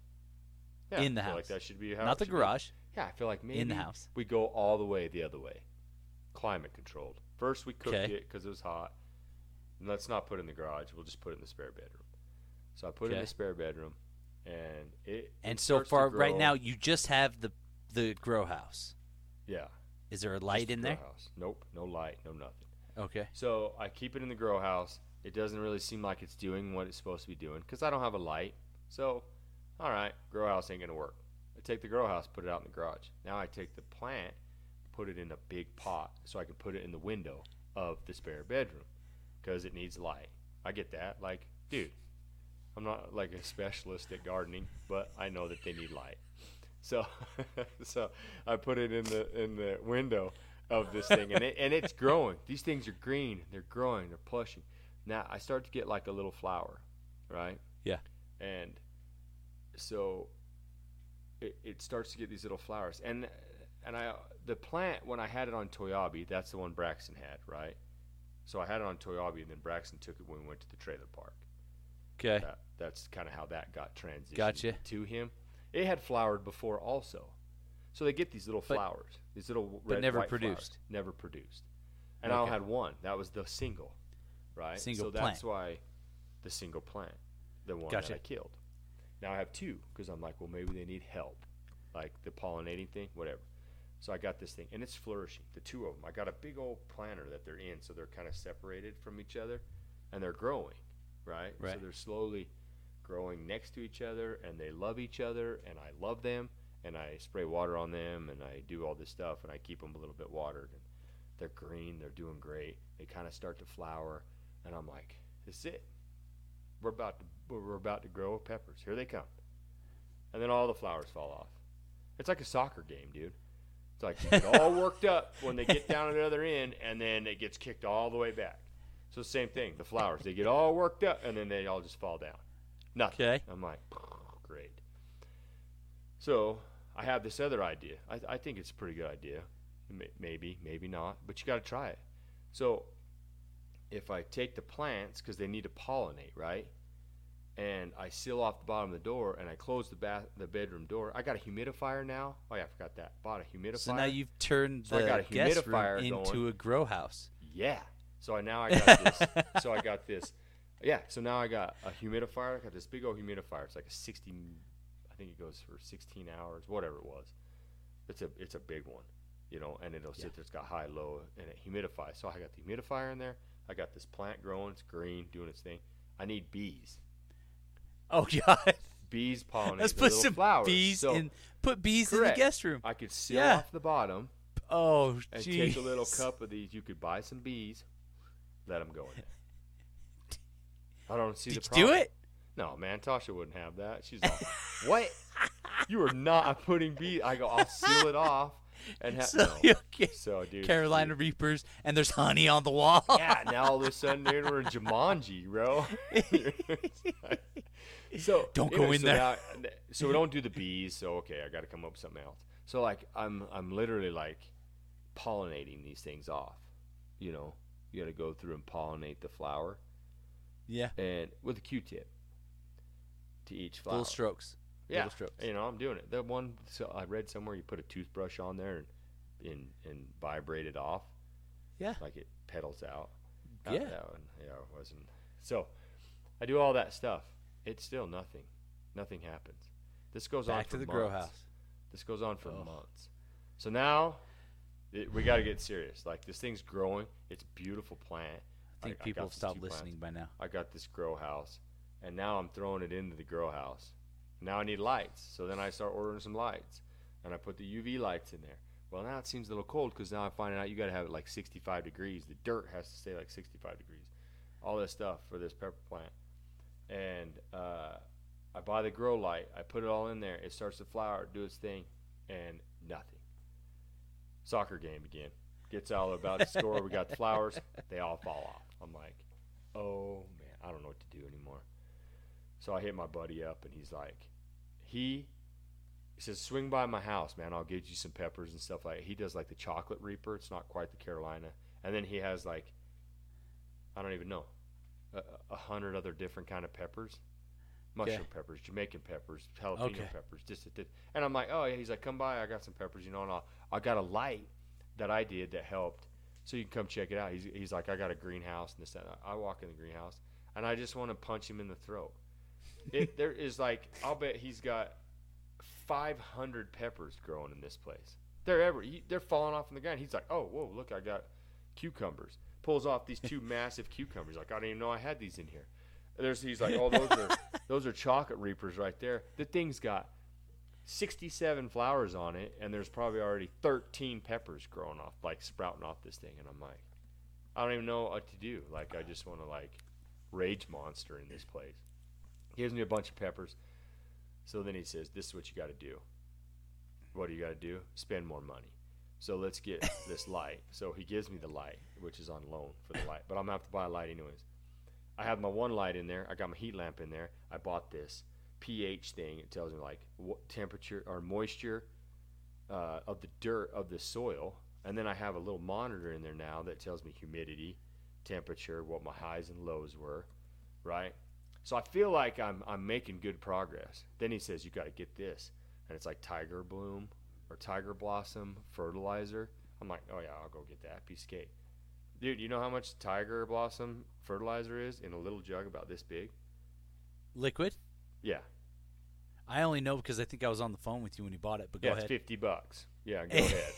Yeah, In the I feel house. like that should be how Not the should be. garage. Yeah, I feel like maybe In the house. we go all the way the other way, climate controlled. First we cooked Okay. it because it was hot. And let's not put it in the garage. We'll just put it in the spare bedroom. So I put it in the spare bedroom, and it. And it so far, right now, you just have the the grow house. Yeah. Is there a light in there? House. Nope. No light. No nothing. Okay. So I keep it in the grow house. It doesn't really seem like it's doing what it's supposed to be doing because I don't have a light. So, all right, grow house ain't gonna work. I take the grow house, put it out in the garage. Now I take the plant, put it in a big pot so I can put it in the window of the spare bedroom because it needs light. I get that. Like, dude, I'm not like a specialist at gardening, but I know that they need light. So, so I put it in the in the window of this thing, and it, and it's growing. These things are green. They're growing. They're plushing. Now I start to get like a little flower, right? Yeah. And so it, it starts to get these little flowers, and and I the plant when I had it on Toiyabe, that's the one Braxton had, right? So I had it on Toiyabe, and then Braxton took it when we went to the trailer park. Okay. That, that's kind of how that got transitioned Gotcha. to him. It had flowered before also. So they get these little But- flowers, these little but red, never white flowers. produced. Never produced. And I only had one. That was the single, right? Single so that's why the single plant, the one Gotcha. that I killed. Now I have two because I'm like, well, maybe they need help, like the pollinating thing, whatever. So I got this thing, and it's flourishing. The two of them. I got a big old planter that they're in, so they're kind of separated from each other, and they're growing, right? right? So they're slowly growing next to each other, and they love each other, and I love them, and I spray water on them, and I do all this stuff, and I keep them a little bit watered, and they're green, they're doing great. They kind of start to flower, and I'm like, this is it. We're about to we're about to grow peppers. Here they come, and then all the flowers fall off. It's like a soccer game, dude. It's like get all worked up when they get down to the other end, and then it gets kicked all the way back. So same thing, the flowers they get all worked up, and then they all just fall down. Nothing. Okay. I'm like, great. So I have this other idea. I, I think it's a pretty good idea. Maybe, maybe not, but you got to try it. So if I take the plants because they need to pollinate, right? And I seal off the bottom of the door, and I close the bath, the bedroom door. I got a humidifier now. Oh yeah, I forgot that. Bought a humidifier. So now you've turned So I the got a guest room into going. a grow house. Yeah. So I now I got this. so I got this. Yeah. So now I got a humidifier. I got this big old humidifier. It's like a sixty. I think it goes for sixteen hours, whatever it was. It's a it's a big one, you know, and it'll Yeah. sit there. It's got high, low, and it humidifies. So I got the humidifier in there. I got this plant growing. It's green, doing its thing. I need bees. Oh God! Bees pollinate Let's put little some flowers. bees so in. Put bees Correct. in the guest room. I could seal Yeah. off the bottom Oh, and geez. take a little cup of these. You could buy some bees, let them go in there. I don't see Did the you do it? No, man, Tasha wouldn't have that. She's all, what? You are not putting bees. I go, I'll seal it off and have. So no. get So, dude, Carolina Reapers, and there's honey on the wall. Yeah, now all of a sudden, dude, we're in Jumanji, bro. so Don't go in so there. now- so we don't do the bees. So okay, I got to come up with something else. So like, I'm I'm literally like pollinating these things off. You know, you got to go through and pollinate the flower, yeah, and with a Q-tip to each flower. little strokes. Yeah, you know, I'm doing it. The one so I read somewhere you put a toothbrush on there and and, and vibrate it off. Yeah. like it pedals out. Yeah. That one. Yeah, it wasn't. So I do all that stuff. It's still nothing. Nothing happens. This goes on Back for to the months. grow house. This goes on for Oh. months. So now it, we got to get serious. Like this thing's growing. It's a beautiful plant. I think I people got have stopped two plants. listening by now. I got this grow house, and now I'm throwing it into the grow house. Now I need lights, so then I start ordering some lights, and I put the UV lights in there. Well, now it seems a little cold because now I'm finding out you got to have it like 65 degrees. The dirt has to stay like 65 degrees. All this stuff for this pepper plant, and uh, I buy the grow light. I put it all in there. It starts to flower, do its thing, and nothing. Soccer game again. Gets all about to score. We got the flowers. They all fall off. I'm like, oh man, I don't know what to do anymore. So I hit my buddy up, and he's like, he, he says, swing by my house, man. I'll get you some peppers and stuff like. He does like the chocolate reaper. It's not quite the Carolina, and then he has like, I don't even know, a, a hundred other different kind of peppers, mushroom Okay. peppers, Jamaican peppers, jalapeno Okay. peppers, just a, and I'm like, oh yeah. He's like, come by. I got some peppers, you know, and I'll, I got a light that I did that helped. So you can come check it out. He's, he's like, I got a greenhouse and this that. I walk in the greenhouse and I just want to punch him in the throat. It, there is like, I'll bet he's got 500 peppers growing in this place. They're ever he, they're falling off on the ground. He's like, oh whoa, look, I got cucumbers. Pulls off these two massive cucumbers. Like I didn't even know I had these in here. There's he's like, oh those are those are chocolate reapers right there. The thing's got 67 flowers on it, and there's probably already 13 peppers growing off, like sprouting off this thing. And I'm like, I don't even know what to do. Like I just want to like rage monster in this place. Gives me a bunch of peppers. So then he says, "This is what you got to do. What do you got to do? Spend more money. So let's get this light." So he gives me the light, which is on loan for the light, but I'm gonna have to buy a light anyways. I have my one light in there. I got my heat lamp in there. I bought this pH thing. It tells me like what temperature or moisture uh, of the dirt of the soil, and then I have a little monitor in there now that tells me humidity, temperature, what my highs and lows were, right? So I feel like I'm I'm making good progress. Then he says you got to get this, and it's like tiger bloom or tiger blossom fertilizer. I'm like, oh yeah, I'll go get that piece of cake. Dude, you know how much tiger blossom fertilizer is in a little jug about this big? Liquid. Yeah, I only know because I think I was on the phone with you when you bought it. But go yeah, ahead. fifty bucks. Yeah, go ahead.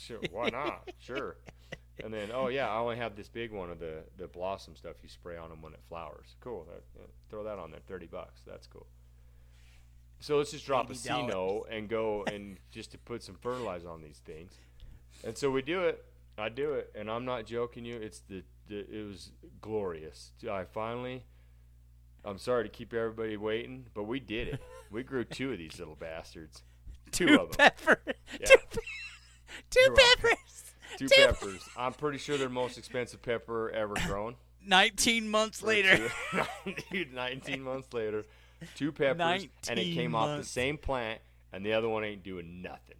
Sure, why not? Sure. And then, oh yeah, I only have this big one of the the blossom stuff you spray on them when it flowers. Cool. That, uh, throw that on there, thirty bucks. That's cool. So let's just drop a C $80. note and go and just to put some fertilizer on these things. And so we do it. I do it, and I'm not joking you. It's the, the it was glorious. I finally. I'm sorry to keep everybody waiting, but we did it. We grew two of these little bastards. Two, two of them. pepper. Yeah. Two, pe- two peppers. Two Two- peppers. I'm pretty sure they're most expensive pepper ever grown. Nineteen months later. Dude, 19 months later, two peppers, and it 19 came off the same plant, and the other one ain't doing nothing.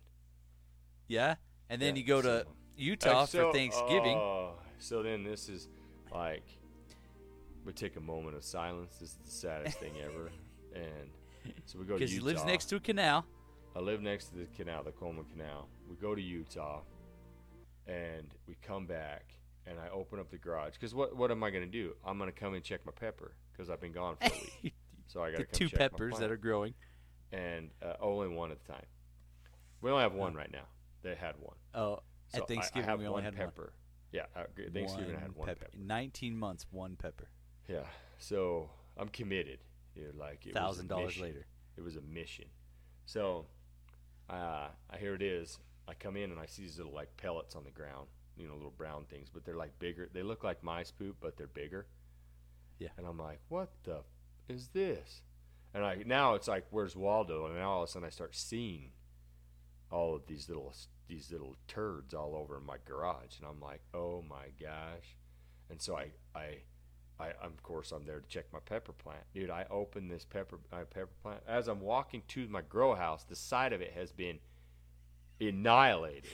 Yeah, and then Yeah, you go to so- Utah so- for Thanksgiving. oh, so then this is like, we take a moment of silence. This is the saddest thing ever. And so we go to because he lives next to a canal. I live next to the canal, the Coleman Canal. We go to Utah, and we come back, and I open up the garage. Because what what am I going to do? I'm going to come and check my pepper because I've been gone for a week. So I got The two peppers that are growing. and uh, only one at a time. We only have one right now. They had one. Oh, So I- at Thanksgiving I have we one only had one pepper. Yeah, uh, Thanksgiving I had one pepper. Nineteen months, one pepper. Yeah, so I'm committed. Dude, like Thousand dollars later. It was a mission. So, uh, here it is. I come in and I see these little like pellets on the ground. You know, little brown things, but they're like bigger. They look like mice poop, but they're bigger. Yeah. And I'm like, what the f- is this? And I now it's like, where's Waldo? And now all of a sudden I start seeing all of these little these little turds all over in my garage, and I'm like, oh my gosh. And so I I I of course I'm there to check my pepper plant, dude. I open this pepper my pepper plant as I'm walking to my grow house. The side of it has been annihilated,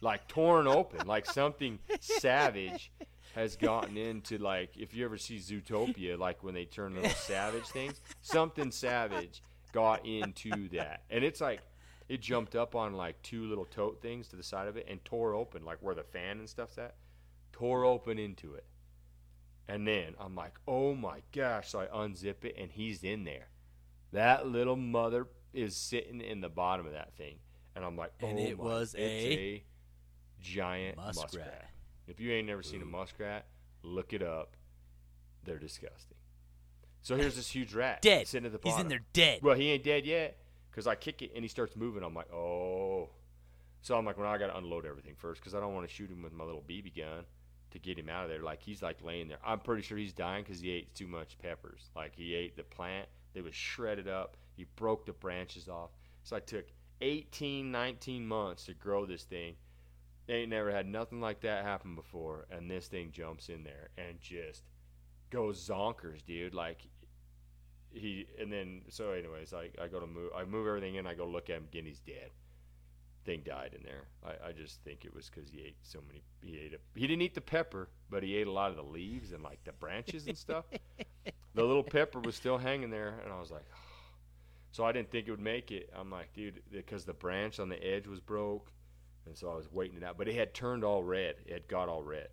like torn open, like something savage has gotten into like if you ever see Zootopia, like when they turn little savage things, something savage got into that, and it's like it jumped up on like two little tote things to the side of it and tore open, like where the fan and stuff's at, tore open into it. And then I'm like, oh my gosh. So I unzip it and he's in there. That little mother is sitting in the bottom of that thing. And I'm like, oh And it my- was it's a giant muskrat. muskrat. If you ain't never seen a muskrat, look it up. They're disgusting. So here's this huge rat Dead. sitting at the He's in there dead. Well, he ain't dead yet because I kick it and he starts moving. I'm like, oh. So I'm like, well, I got to unload everything first because I don't want to shoot him with my little BB gun to get him out of there. Like he's like laying there. I'm pretty sure he's dying because he ate too much peppers. Like he ate the plant. They was shredded up. He broke the branches off. So I took 18, 19 months to grow this thing. They ain't never had nothing like that happen before, and this thing jumps in there and just goes zonkers, dude. Like he and then so anyways, I, I go to move I move everything in, I go look at him again, he's dead. Thing died in there. I, I just think it was because he ate so many. He ate a, he didn't eat the pepper, but he ate a lot of the leaves and like the branches and stuff. the little pepper was still hanging there, and I was like, so I didn't think it would make it. I'm like, dude, because the branch on the edge was broke, and so I was waiting it out. But it had turned all red. It had got all red.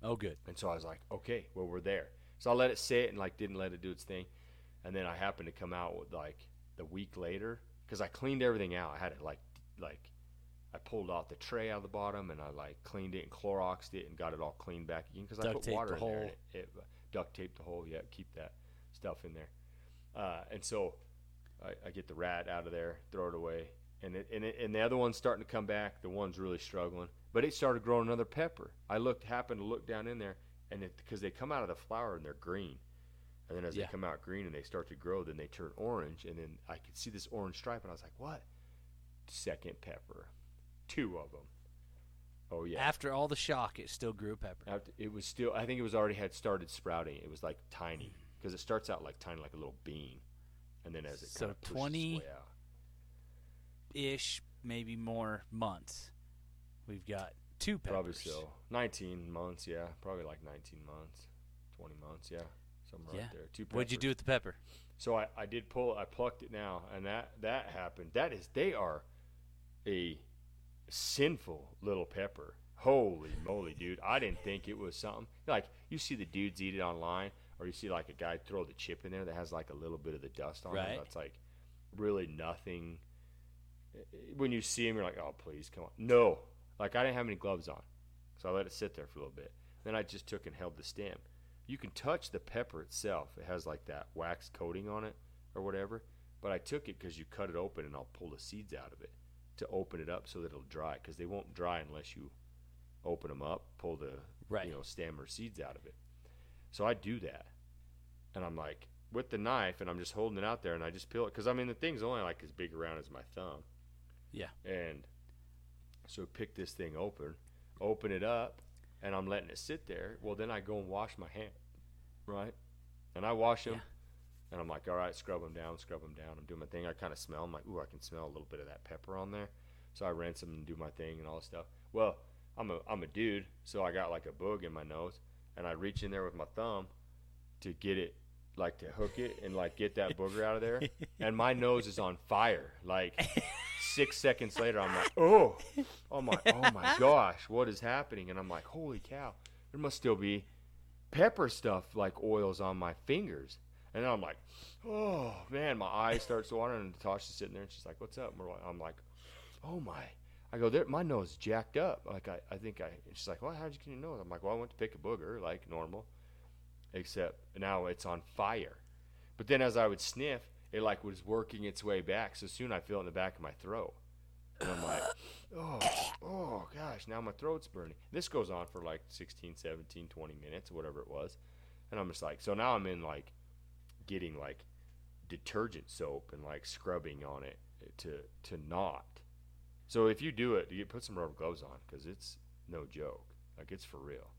Oh, good. And so I was like, okay, well, we're there. So I let it sit and like didn't let it do its thing. And then I happened to come out with like the week later because I cleaned everything out. I had it like like I pulled off the tray out of the bottom and I like cleaned it and Cloroxed it and got it all cleaned back again because I put water the in there. hole. And it, it, duct taped the hole. Yeah, keep that stuff in there. Uh, and so I, I get the rat out of there, throw it away, and it, and it, and the other one's starting to come back. The one's really struggling, but it started growing another pepper. I looked, happened to look down in there, and because they come out of the flower and they're green, and then as Yeah. they come out green and they start to grow, then they turn orange, and then I could see this orange stripe, and I was like, what? Second pepper, two of them. Oh yeah. After all the shock, it still grew pepper. After, it was still. I think it was already had started sprouting. It was like tiny because it starts out like tiny, like a little bean, and then as it So kind of 20 its way out. Ish, maybe more months. We've got two peppers. Probably so. 19 months, yeah. Probably like 19 months, 20 months, yeah. Somewhere Yeah. right there. Two Peppers. What'd you do with the pepper? So I, I did pull. I plucked it now, and that that happened. That is, they are a sinful little pepper. Holy moly, dude! I didn't think it was something like you see the dudes eat it online, or you see like a guy throw the chip in there that has like a little bit of the dust on Right. it. That's like really nothing. When you see him, you're like, oh please, come on. No, like I didn't have any gloves on, so I let it sit there for a little bit. Then I just took and held the stem. You can touch the pepper itself. It has like that wax coating on it or whatever. But I took it because you cut it open and I'll pull the seeds out of it to open it up so that it'll dry because they won't dry unless you open them up, pull the Right. you know stem or seeds out of it. So I do that, and I'm like with the knife and I'm just holding it out there and I just peel it because I mean the thing's only like as big around as my thumb. Yeah. And so pick this thing open, open it up, and I'm letting it sit there. Well, then I go and wash my hand, right? And I wash them, Yeah. and I'm like, all right, scrub them down, scrub them down. I'm doing my thing. I kind of smell. I'm like, ooh, I can smell a little bit of that pepper on there. So I rinse them and do my thing and all this stuff. Well, I'm a I'm a dude, so I got like a boog in my nose, and I reach in there with my thumb to get it, like to hook it and like get that booger out of there, and my nose is on fire. Like six seconds later, I'm like, oh. oh, oh my, oh my gosh, what is happening? And I'm like, holy cow, there must still be pepper stuff like oils on my fingers. And then I'm like, oh man, my eyes starts watering, and Natasha's sitting there, and she's like, what's up? And we're like- I'm like, oh my. I go there. My nose is jacked up. Like I, I think I. She's like, well, how'd you get your nose? I'm like, well, I went to pick a booger like normal, except now it's on fire. But then as I would sniff, it like was working its way back. So soon I feel it in the back of my throat. And I'm like, oh, oh gosh, now my throat's burning. This goes on for like 16, 17, 20 minutes, whatever it was. And I'm just like, so now I'm in like getting like detergent soap and like scrubbing on it to to not. So if you do it, you put some rubber gloves on because it's no joke. Like it's for real.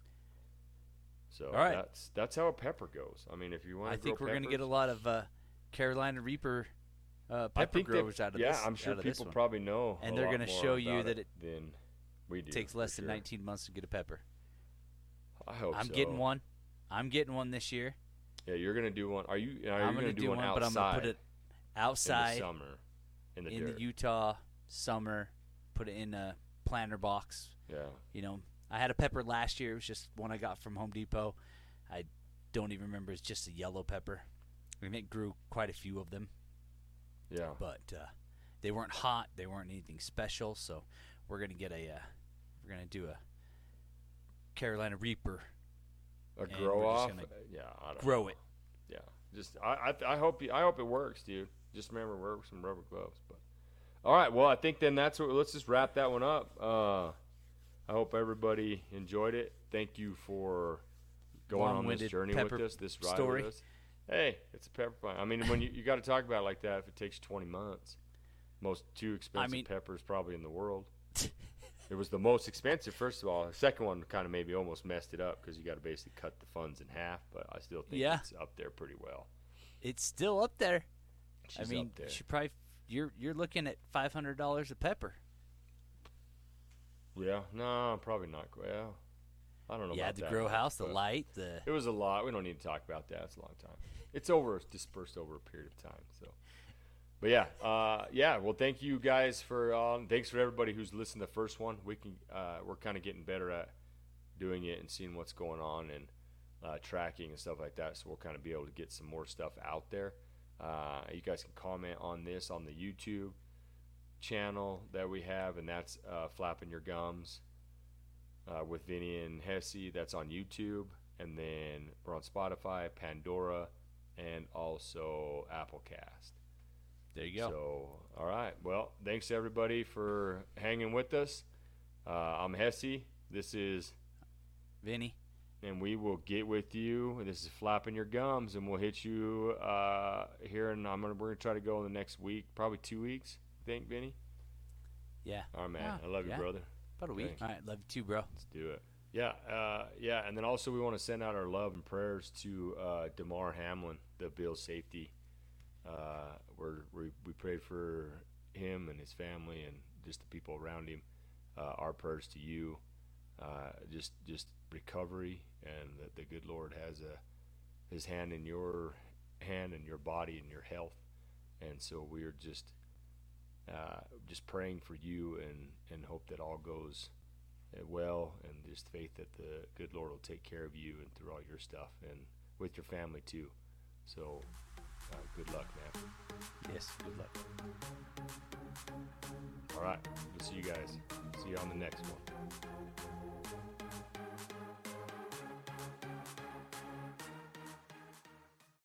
So right. that's that's how a pepper goes. I mean, if you want, I think we're going to get a lot of uh, Carolina Reaper uh, pepper that- growers out of yeah, this. Yeah, I'm sure out of this people probably know, And they're gonna show you that it we do. Takes less than sure. 19 months to get a pepper. I hope I'm so. getting one. I'm getting one this year. Yeah, you're gonna do one. Are you? Are I'm gonna do, do one, outside but I'm gonna put it outside in the summer in the in the Utah summer. Put it in a planter box. yeah, You know, I had a pepper last year. It was just one I got from Home Depot. I don't even remember. It's just a yellow pepper, and it grew quite a few of them. yeah. But uh, they weren't hot. They weren't anything special. So we're gonna get a. Uh, we're gonna do a Carolina Reaper. A grow off. Yeah, I don't Grow know. it. Yeah, just I, I I hope you, I hope it works, dude. Just remember wear some rubber gloves. But all right, well I think then that's what. Let's just wrap that one up. Uh, I hope everybody enjoyed it. Thank you for going on this journey with us, this ride story. with us. Hey, it's a pepper plant. I mean, when you you got to talk about it like that, if it takes 20 months, most two expensive mean- peppers probably in the world. It was the most expensive, first of all. The second one kind of maybe almost messed it up because you got to basically cut the funds in half. But I still think Yeah. it's up there pretty well. It's still up there. She's I mean, up there. you probably you're you're looking at five hundred dollars a pepper. Yeah, no, probably not. Well, I don't know. Yeah, the that grow house, the light, the It was a lot. We don't need to talk about that. It's a long time. It's over, dispersed over a period of time. So, but yeah, uh, yeah. Well, thank you guys for. Um, thanks for everybody who's listened to the first one. We can. Uh, we're kind of getting better at doing it and seeing what's going on and uh, tracking and stuff like that. So we'll kind of be able to get some more stuff out there. Uh, you guys can comment on this on the YouTube channel that we have, and that's uh, Flapping Your Gums uh, with Vinny and Hessey. That's on YouTube. And then we're on Spotify, Pandora, and also Applecast. There you go. So, all right. Well, thanks everybody for hanging with us. Uh, I'm Hessey. This is, Vinny. And we will get with you. This is flapping your gums, and we'll hit you uh, here. And I'm gonna we're gonna try to go in the next week, probably two weeks. I Think, Vinny? Yeah. All right, man. Yeah, I love you, yeah. brother. About a week. Thanks. All right. Love you too, bro. Let's do it. Yeah, uh, yeah, and then also we want to send out our love and prayers to uh, Damar Hamlin, the Bills safety. Uh, we're, we we prayed for him and his family and just the people around him. Uh, our prayers to you, uh, just just recovery, and that the good Lord has a His hand in your hand and your body and your health, and so we are just uh, just praying for you and and hope that all goes uh, well and just faith that the good Lord will take care of you and through all your stuff and with your family too. So, uh, good luck, man. Yes. Good luck. All right, we'll see you guys. See you on the next one.